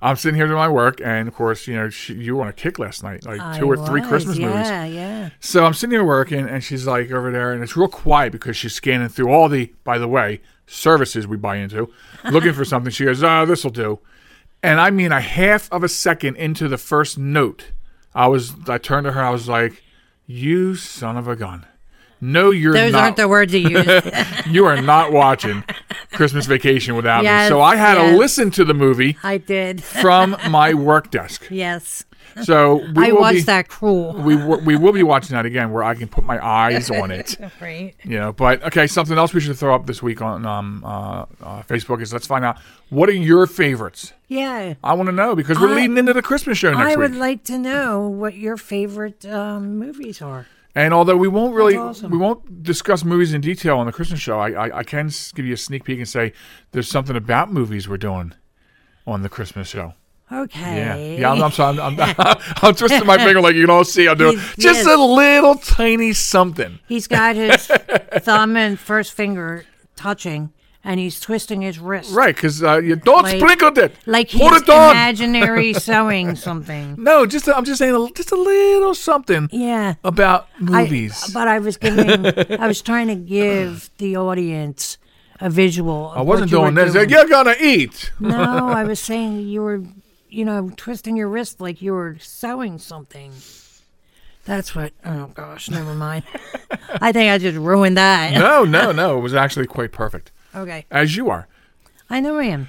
I'm sitting here doing my work, and of course, you know, she, you were on a kick last night, like I two or three was, Christmas movies. Yeah, yeah. So I'm sitting here working, and she's like over there, and it's real quiet because she's scanning through all the, by the way, services we buy into, looking for something. She goes, "Oh, this will do," and I mean, a half of a second into the first note, I was, I turned to her, I was like, "You son of a gun." No, you're Those not. aren't the words you use. you are not watching Christmas Vacation without me. So I had yes. to listen to the movie I did. from my work desk. yes. So we I watched be, that cruel. We we will be watching that again, where I can put my eyes on it. Right. You know, but okay, something else we should throw up this week on um, uh, uh, Facebook is let's find out what are your favorites. Yeah. I want to know because we're I- leading into the Christmas show next week. I would like to know what your favorite um, movies are. And although we won't really, awesome. we won't discuss movies in detail on the Christmas show, I, I, I can give you a sneak peek and say there's something about movies we're doing on the Christmas show. Yeah, Okay. yeah. I'm, I'm sorry. I'm, I'm, I'm twisting my finger like you can all see. I'm doing He's- just yes. a little tiny something. He's got his thumb and first finger touching, and he's twisting his wrist. Right, because uh, you don't Like- sprinkle it. Like Put he's it on. imaginary sewing something. No, just I'm just saying a, just a little something Yeah. about I- movies. but I was giving, I was trying to give the audience a visual. of I wasn't what you doing this. doing. You're gonna eat. No, I was saying you were, you know, twisting your wrist like you were sewing something. That's what. Oh gosh, never mind. I think I just ruined that. No, no, no. It was actually quite perfect, Okay, as you are. I know I am.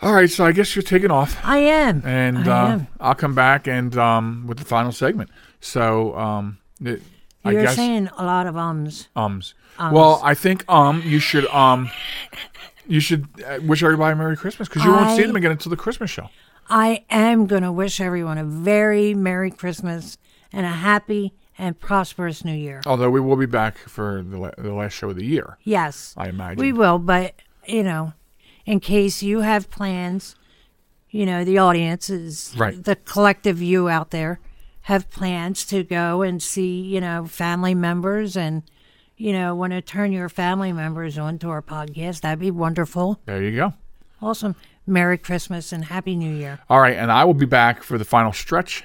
All right, so I guess you're taking off, I am. and I uh, am. I'll come back and um, with the final segment. So um, it, I You're guess saying a lot of ums. ums. Well, I think um you should um you should uh, wish everybody a Merry Christmas because you won't see them again until the Christmas show. I am going to wish everyone a very Merry Christmas and a happy and prosperous New Year. Although we will be back for the, la- the last show of the year. Yes. I imagine. We will, but, you know, in case you have plans, you know, the audience is Right. the collective you out there have plans to go and see, you know, family members and, you know, want to turn your family members onto our podcast. That'd be wonderful. There you go. Awesome. Merry Christmas and Happy New Year. All right, and I will be back for the final stretch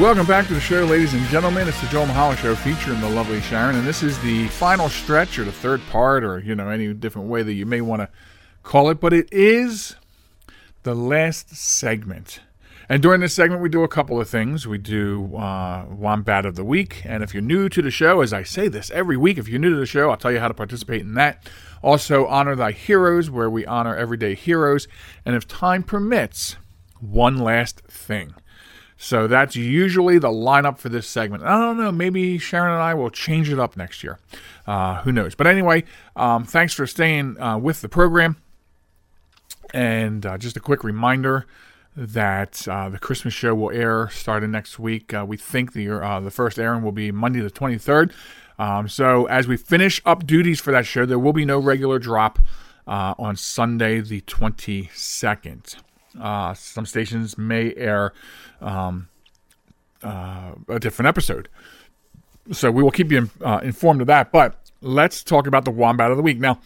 Welcome back to the show, ladies and gentlemen. It's the Joel Michalec Show featuring the lovely Sharen, and this is the final stretch or the third part, or you know any different way that you may want to call it, but it is the last segment. And during this segment, we do a couple of things. We do uh, Wombat of the Week, and if you're new to the show, as I say this every week, if you're new to the show, I'll tell you how to participate in that. Also, Honor Thy Heroes, where we honor everyday heroes, and if time permits, one last thing. So that's usually the lineup for this segment. I don't know. Maybe Sharen and I will change it up next year. Uh, who knows? But anyway, um, thanks for staying uh, with the program. And uh, just a quick reminder that uh, the Christmas show will air starting next week. Uh, we think the uh, the first airing will be Monday the 23rd. Um, so as we finish up duties for that show, there will be no regular drop on Sunday the 22nd. Uh, some stations may air um, uh, a different episode. So we will keep you uh, informed of that. But let's talk about the Wombat of the Week. Now,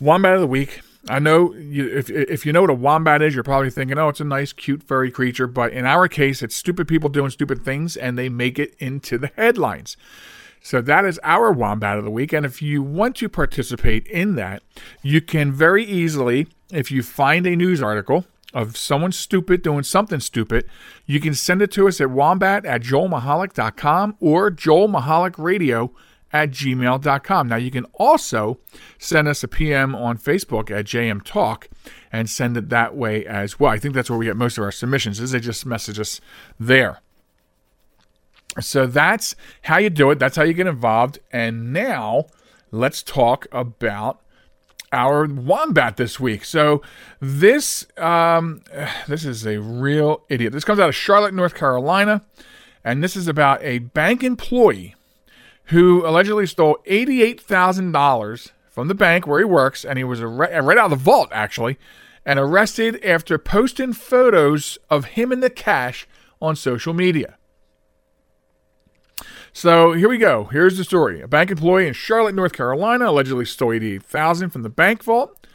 Wombat of the Week, I know you, if, if you know what a wombat is, you're probably thinking, oh, it's a nice, cute, furry creature. But in our case, it's stupid people doing stupid things and they make it into the headlines. So that is our Wombat of the Week. And if you want to participate in that, you can very easily, if you find a news article, of someone stupid doing something stupid, you can send it to us at wombat at joelmichalec.com or joelmichalecradio at gmail.com. Now, you can also send us a PM on Facebook at JM Talk and send it that way as well. I think that's where we get most of our submissions, is they just message us there. So that's how you do it. That's how you get involved. And now let's talk about our wombat this week. So this um, this is a real idiot. This comes out of Charlotte, North Carolina, and this is about a bank employee who allegedly stole eighty-eight thousand dollars from the bank where he works, and he was right out of the vault actually, and arrested after posting photos of him and the cash on social media. So here we go. Here's the story. A bank employee in Charlotte, North Carolina, allegedly stole 88000 from the bank vault,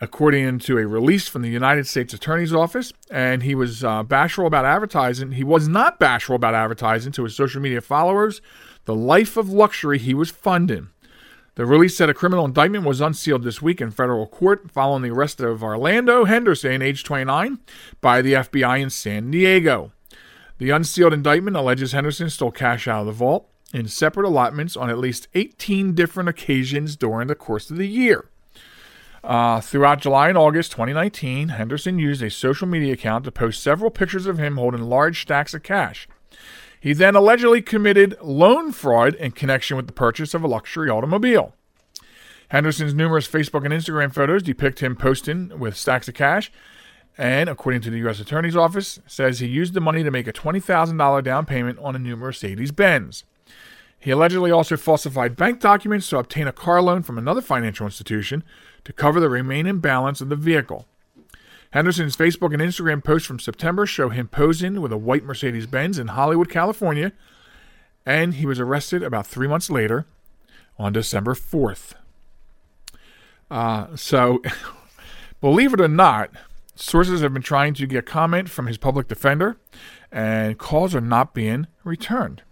according to a release from the United States Attorney's Office. And he was uh, bashful about advertising. He was not bashful about advertising to his social media followers the life of luxury he was funding. The release said a criminal indictment was unsealed this week in federal court following the arrest of Orlando Henderson, age 29, by the FBI in San Diego. The unsealed indictment alleges Henderson stole cash out of the vault in separate allotments on at least 18 different occasions during the course of the year. Uh, throughout July and August 2019, Henderson used a social media account to post several pictures of him holding large stacks of cash. He then allegedly committed loan fraud in connection with the purchase of a luxury automobile. Henderson's numerous Facebook and Instagram photos depict him posting with stacks of cash and according to the U.S. Attorney's Office, says he used the money to make a $20,000 down payment on a new Mercedes Benz. He allegedly also falsified bank documents to obtain a car loan from another financial institution to cover the remaining balance of the vehicle. Henderson's Facebook and Instagram posts from September show him posing with a white Mercedes Benz in Hollywood, California, and he was arrested about three months later on December 4th. Uh, so, believe it or not, Sources have been trying to get comment from his public defender, and calls are not being returned.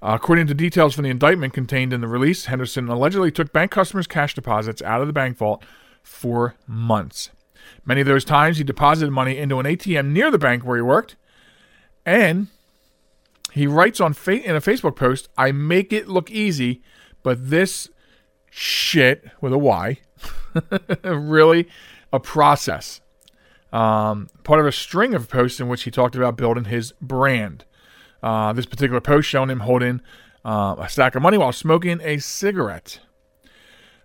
According to details from the indictment contained in the release, Henderson allegedly took bank customers' cash deposits out of the bank vault for months. Many of those times, he deposited money into an ATM near the bank where he worked, and he writes on fa- in a Facebook post, "I make it look easy, but this shit with a Y really a process. Um, part of a string of posts in which he talked about building his brand. Uh, this particular post showing him holding uh, a stack of money while smoking a cigarette.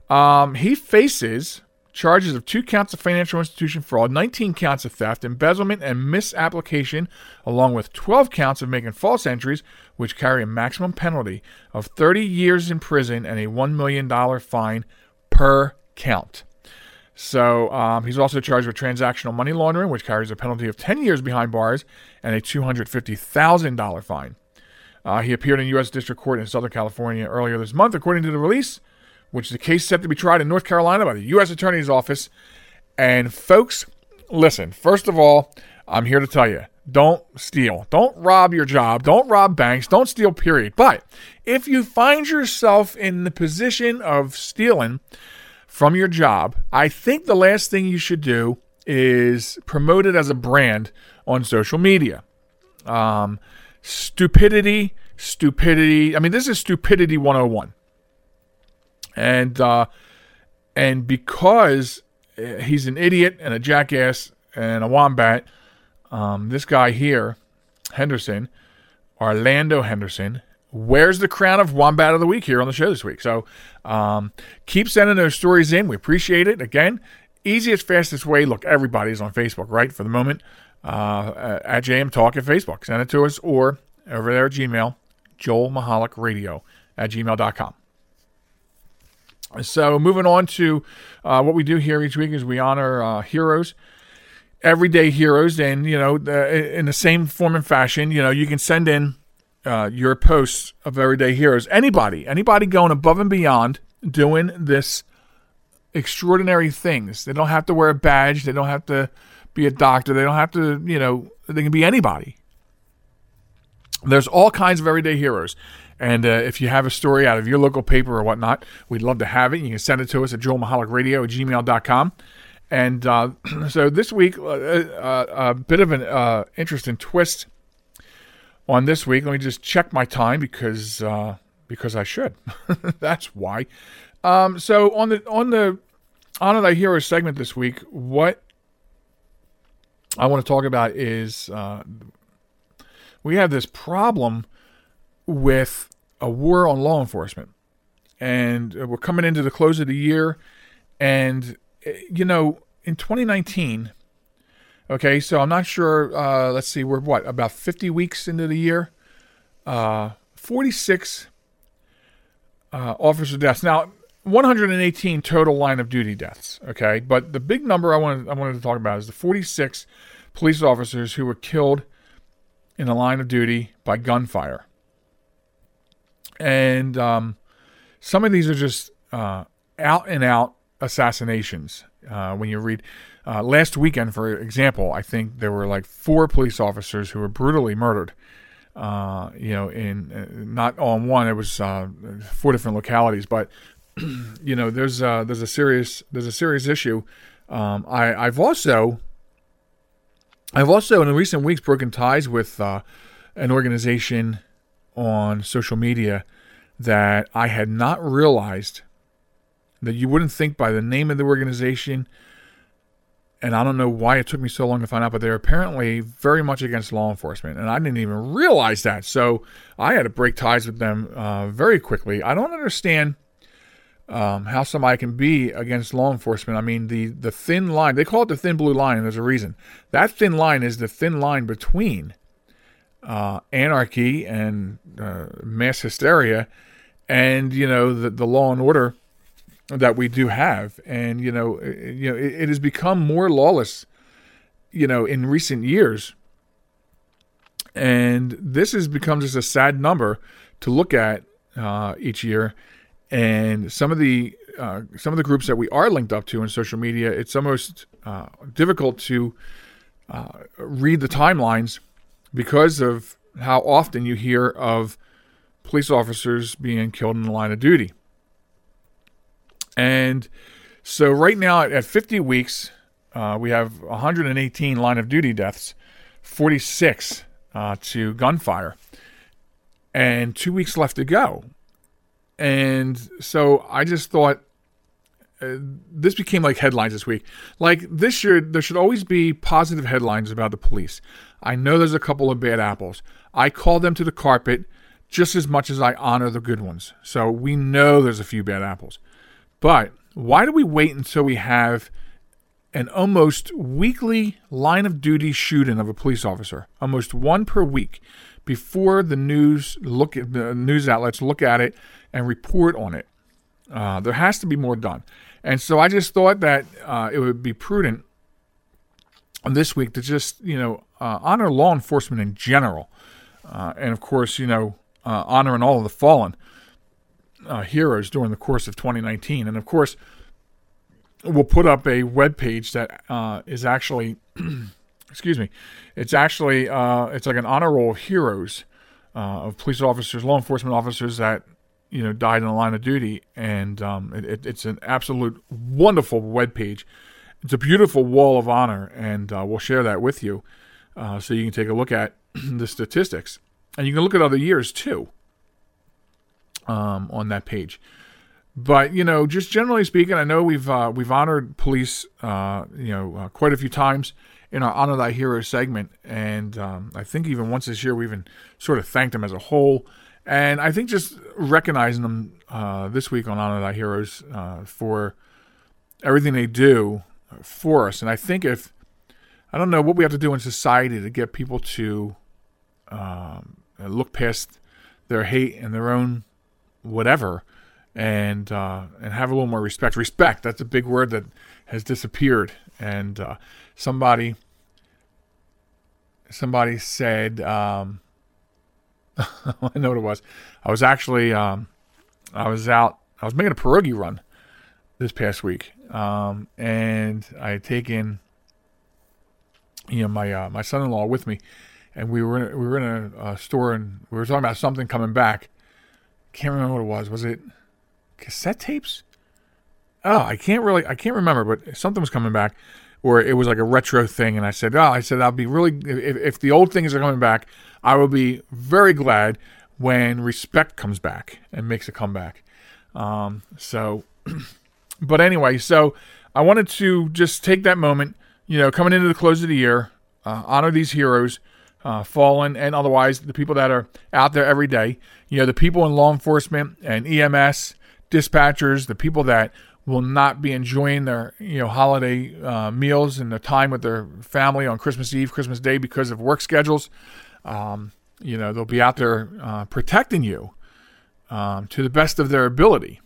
Um, he faces charges of two counts of financial institution fraud, 19 counts of theft, embezzlement, and misapplication, along with 12 counts of making false entries, which carry a maximum penalty of 30 years in prison and a $1 million fine per count. So um, he's also charged with transactional money laundering, which carries a penalty of 10 years behind bars and a $250,000 fine. Uh, he appeared in U.S. District Court in Southern California earlier this month, according to the release, which is a case set to be tried in North Carolina by the U.S. Attorney's Office. And folks, listen, first of all, I'm here to tell you don't steal. Don't rob your job. Don't rob banks. Don't steal, period. But if you find yourself in the position of stealing from your job, I think the last thing you should do is promote it as a brand on social media. Um, stupidity, stupidity. I mean, this is stupidity 101. And uh, and because uh, he's an idiot and a jackass and a wombat, um, this guy here, Henderson, Orlando Henderson, wears the crown of Wombat of the Week here on the show this week. So um, keep sending those stories in. We appreciate it. Again, easiest, fastest way. Look, everybody's on Facebook, right? For the moment, uh, at JM Talk at Facebook. Send it to us or over there at Gmail, Joel Michalec Radio at gmail.com. So moving on to uh, what we do here each week is we honor uh, heroes, everyday heroes, and you know the, in the same form and fashion. You know you can send in uh, your posts of everyday heroes. Anybody, anybody going above and beyond doing this extraordinary things. They don't have to wear a badge. They don't have to be a doctor. They don't have to, you know, they can be anybody. There's all kinds of everyday heroes. And uh, if you have a story out of your local paper or whatnot, we'd love to have it. You can send it to us at joelmichalecradio at gmail.com. And uh, so this week, uh, uh, a bit of an uh, interesting twist on this week. Let me just check my time because uh, because I should. That's why. Um, so on the on the Honor Thy Hero segment this week, what I want to talk about is uh, we have this problem with a war on law enforcement, and we're coming into the close of the year, and eh, you know, in 2019. Okay, so I'm not sure. Uh, let's see, we're what about 50 weeks into the year? Uh, 46 uh, officer deaths. Now, 118 total line of duty deaths. Okay, but the big number I wanted I wanted to talk about is the 46 police officers who were killed in the line of duty by gunfire. And um, some of these are just uh, out and out assassinations. Uh, when you read uh, last weekend, for example, I think there were like four police officers who were brutally murdered. Uh, you know, in uh, not on one, it was uh, four different localities, but you know, there's there's a serious there's a serious issue. Um, I I've also I've also in recent weeks broken ties with uh, an organization on social media that I had not realized that you wouldn't think by the name of the organization and I don't know why it took me so long to find out, but they're apparently very much against law enforcement, and I didn't even realize that. So I had to break ties with them uh, very quickly. I don't understand um, how somebody can be against law enforcement. I mean, the the thin line they call it the thin blue line, and there's a reason. That thin line is the thin line between uh, anarchy and uh, mass hysteria, and you know the the law and order that we do have, and you know, it, you know, it, it has become more lawless, you know, in recent years, and this has become just a sad number to look at uh, each year. And some of the uh, some of the groups that we are linked up to in social media, it's almost uh, difficult to uh, read the timelines because of how often you hear of police officers being killed in the line of duty. And so right now at 50 weeks, uh, we have 118 line of duty deaths, 46 uh, to gunfire, and two weeks left to go. And so I just thought uh, this became like headlines this week. Like this year, there should always be positive headlines about the police. I know there's a couple of bad apples. I call them to the carpet just as much as I honor the good ones. So we know there's a few bad apples. But why do we wait until we have an almost weekly line of duty shooting of a police officer, almost one per week, before the news look at the news outlets look at it and report on it? Uh, there has to be more done, and so I just thought that uh, it would be prudent this week to just you know uh, honor law enforcement in general, uh, and of course you know uh, honoring all of the fallen uh, heroes during the course of 2019, and of course we'll put up a web page that uh, is actually excuse me it's actually uh, it's like an honor roll of heroes of police officers law enforcement officers that you know died in the line of duty. And um, it, it's an absolute wonderful web page. It's a beautiful wall of honor, and uh, we'll share that with you uh, so you can take a look at the statistics. And you can look at other years too um, on that page. But you know, just generally speaking, I know we've uh, we've honored police, uh, you know, uh, quite a few times in our honor thy hero segment, and um, I think even once this year we even sort of thanked them as a whole. And I think just recognizing them uh, this week on honor thy heroes for everything they do for us. And I think if I don't know what we have to do in society to get people to um, look past their hate and their own whatever, and uh, and have a little more respect. Respect. That's a big word that has disappeared. And uh, somebody somebody said, um, I know what it was. I was actually um, I was out. I was making a pierogi run this past week, um, and I had taken you know my uh, my son-in-law with me, and we were in, we were in a, a, store and we were talking about something coming back. Can't remember what it was. Was it cassette tapes? Oh, I can't really I can't remember, but something was coming back, or it was like a retro thing. And I said, oh, I said I'll be really if, if the old things are coming back, I will be very glad when respect comes back and makes a comeback. Um, so. But anyway, so I wanted to just take that moment, you know, coming into the close of the year, uh, honor these heroes, uh, fallen and otherwise, the people that are out there every day. You know, the people in law enforcement and EMS, dispatchers, the people that will not be enjoying their you know holiday uh, meals and the time with their family on Christmas Eve, Christmas Day because of work schedules. Um, you know, they'll be out there uh, protecting you um, to the best of their ability.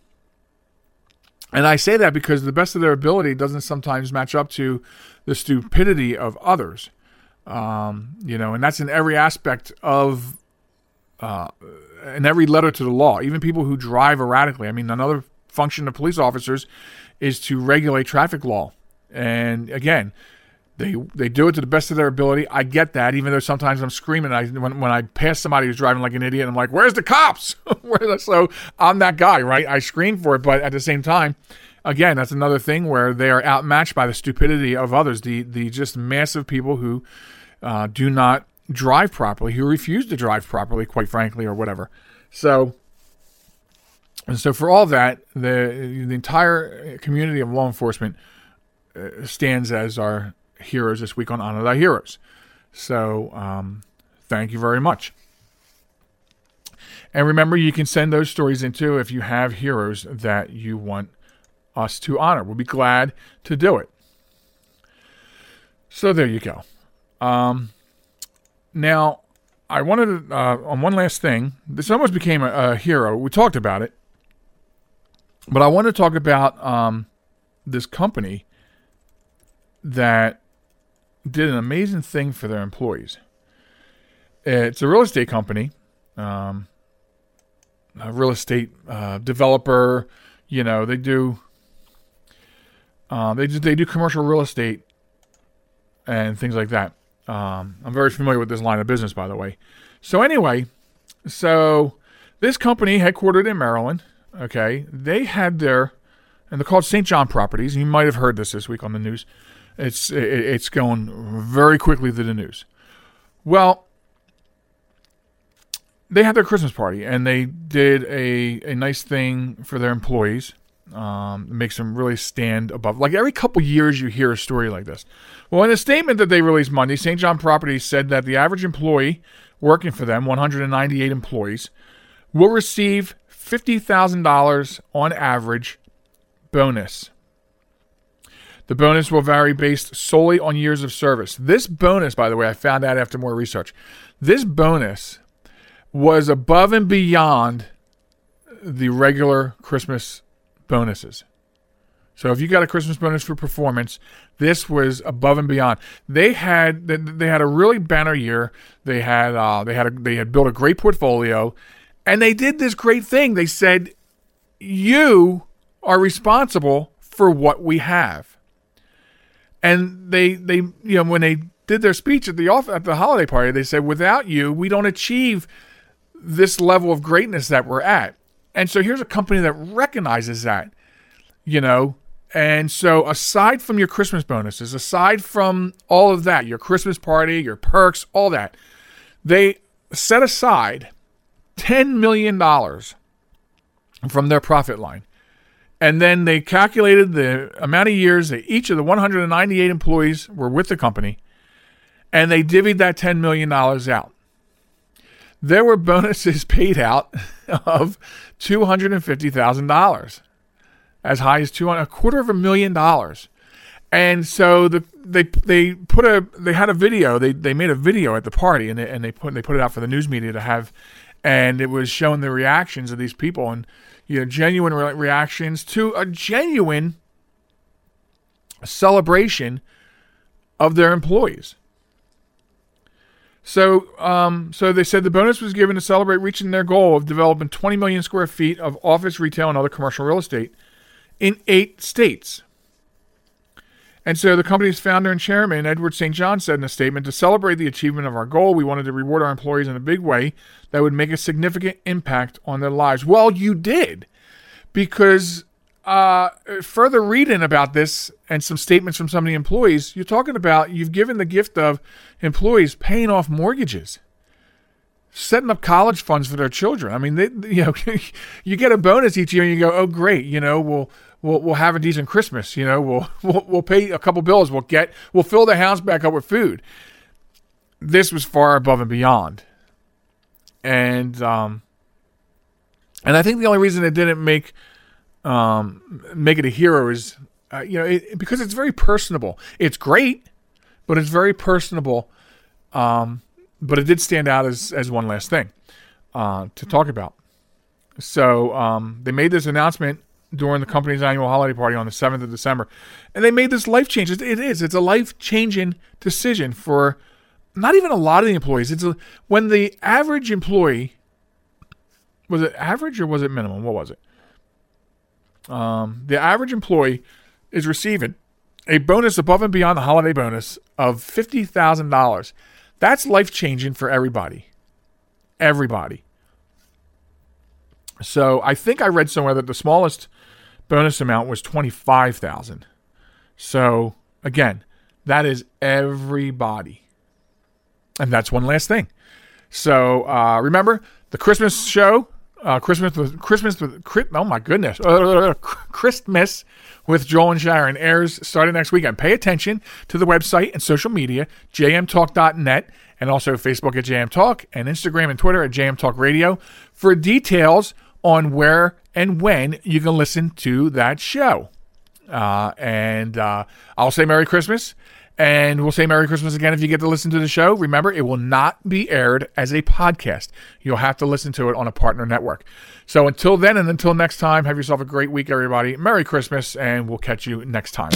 And I say that because the best of their ability doesn't sometimes match up to the stupidity of others. Um, you know, and that's in every aspect of, uh, in every letter to the law, even people who drive erratically. I mean, another function of police officers is to regulate traffic law. And again, they they do it to the best of their ability. I get that, even though sometimes I'm screaming. I when when I pass somebody who's driving like an idiot, I'm like, "Where's the cops?" so I'm that guy, right? I scream for it, but at the same time, again, that's another thing where they are outmatched by the stupidity of others, the the just massive people who uh, do not drive properly, who refuse to drive properly, quite frankly, or whatever. So. And so, for all that, the the entire community of law enforcement uh, stands as our heroes this week on Honor Thy Heroes. So um, thank you very much. And remember, you can send those stories into if you have heroes that you want us to honor. We'll be glad to do it. So there you go. Um, now, I wanted to, uh, on one last thing. This almost became a, a, hero. We talked about it. But I want to talk about um, this company that did an amazing thing for their employees. It's a real estate company, um, a real estate uh, developer. You know, they do uh, they do, they do commercial real estate and things like that. Um, I'm very familiar with this line of business, by the way. So anyway, so this company headquartered in Maryland. Okay, they had their and they're called St. John Properties. You might have heard this this week on the news. It's it's going very quickly through the news. Well, they had their Christmas party and they did a, a nice thing for their employees. Um, makes them really stand above. Like every couple years, you hear a story like this. Well, in a statement that they released Monday, St. John Properties said that the average employee working for them, 198 employees, will receive $50,000 on average bonus. The bonus will vary based solely on years of service. This bonus, by the way, I found out after more research. This bonus was above and beyond the regular Christmas bonuses. So if you got a Christmas bonus for performance, this was above and beyond. They had they had a really banner year. They had uh, they had a, they had built a great portfolio, and they did this great thing. They said, "You are responsible for what we have." And they they you know when they did their speech at the off at the holiday party, they said, "Without you, we don't achieve this level of greatness that we're at." And so here's a company that recognizes that, you know, and so, aside from your Christmas bonuses, aside from all of that, your Christmas party, your perks, all that, they set aside $10 million from their profit line. And then they calculated the amount of years that each of the 198 employees were with the company, and they divvied that $10 million out. There were bonuses paid out of $250,000 as high as two a quarter of a million dollars. And so the they they put a they had a video they they made a video at the party and they, and they put they put it out for the news media to have, and it was showing the reactions of these people and you know genuine re- reactions to a genuine celebration of their employees. So, um, so they said the bonus was given to celebrate reaching their goal of developing 20 million square feet of office, retail, and other commercial real estate in eight states. And so the company's founder and chairman, Edward St. John, said in a statement to celebrate the achievement of our goal, we wanted to reward our employees in a big way that would make a significant impact on their lives. Well, you did, because uh, further reading about this and some statements from some of the employees, you're talking about you've given the gift of employees paying off mortgages setting up college funds for their children. I mean, they, you know, you get a bonus each year, and you go, "Oh, great! You know, we'll we'll we'll have a decent Christmas. You know, we'll we'll, we'll pay a couple bills. We'll get we'll fill the house back up with food." This was far above and beyond, and um, and I think the only reason it didn't make um make it a hero is uh, you know it, because it's very personable. It's great, but it's very personable. Um, but it did stand out as as one last thing uh, to talk about. So um, they made this announcement during the company's annual holiday party on the seventh of December, and they made this life change. It is. It's a life changing decision for not even a lot of the employees. It's a, when the average employee was it average or was it minimum? What was it? Um, the average employee is receiving a bonus above and beyond the holiday bonus of fifty thousand dollars. That's life changing for everybody. Everybody. So I think I read somewhere that the smallest bonus amount was 25,000. So again, that is everybody. And that's one last thing. So uh, remember the Christmas show, uh, Christmas with Christmas with oh my goodness, Christmas with Joel and Sharen airs starting next weekend. Pay attention to the website and social media, jmtalk.net, and also Facebook at jmtalk and Instagram and Twitter at jmtalkradio for details on where and when you can listen to that show. Uh, and uh, I'll say Merry Christmas. And we'll say Merry Christmas again if you get to listen to the show. Remember, it will not be aired as a podcast. You'll have to listen to it on a partner network. So until then and until next time, have yourself a great week, everybody. Merry Christmas, and we'll catch you next time.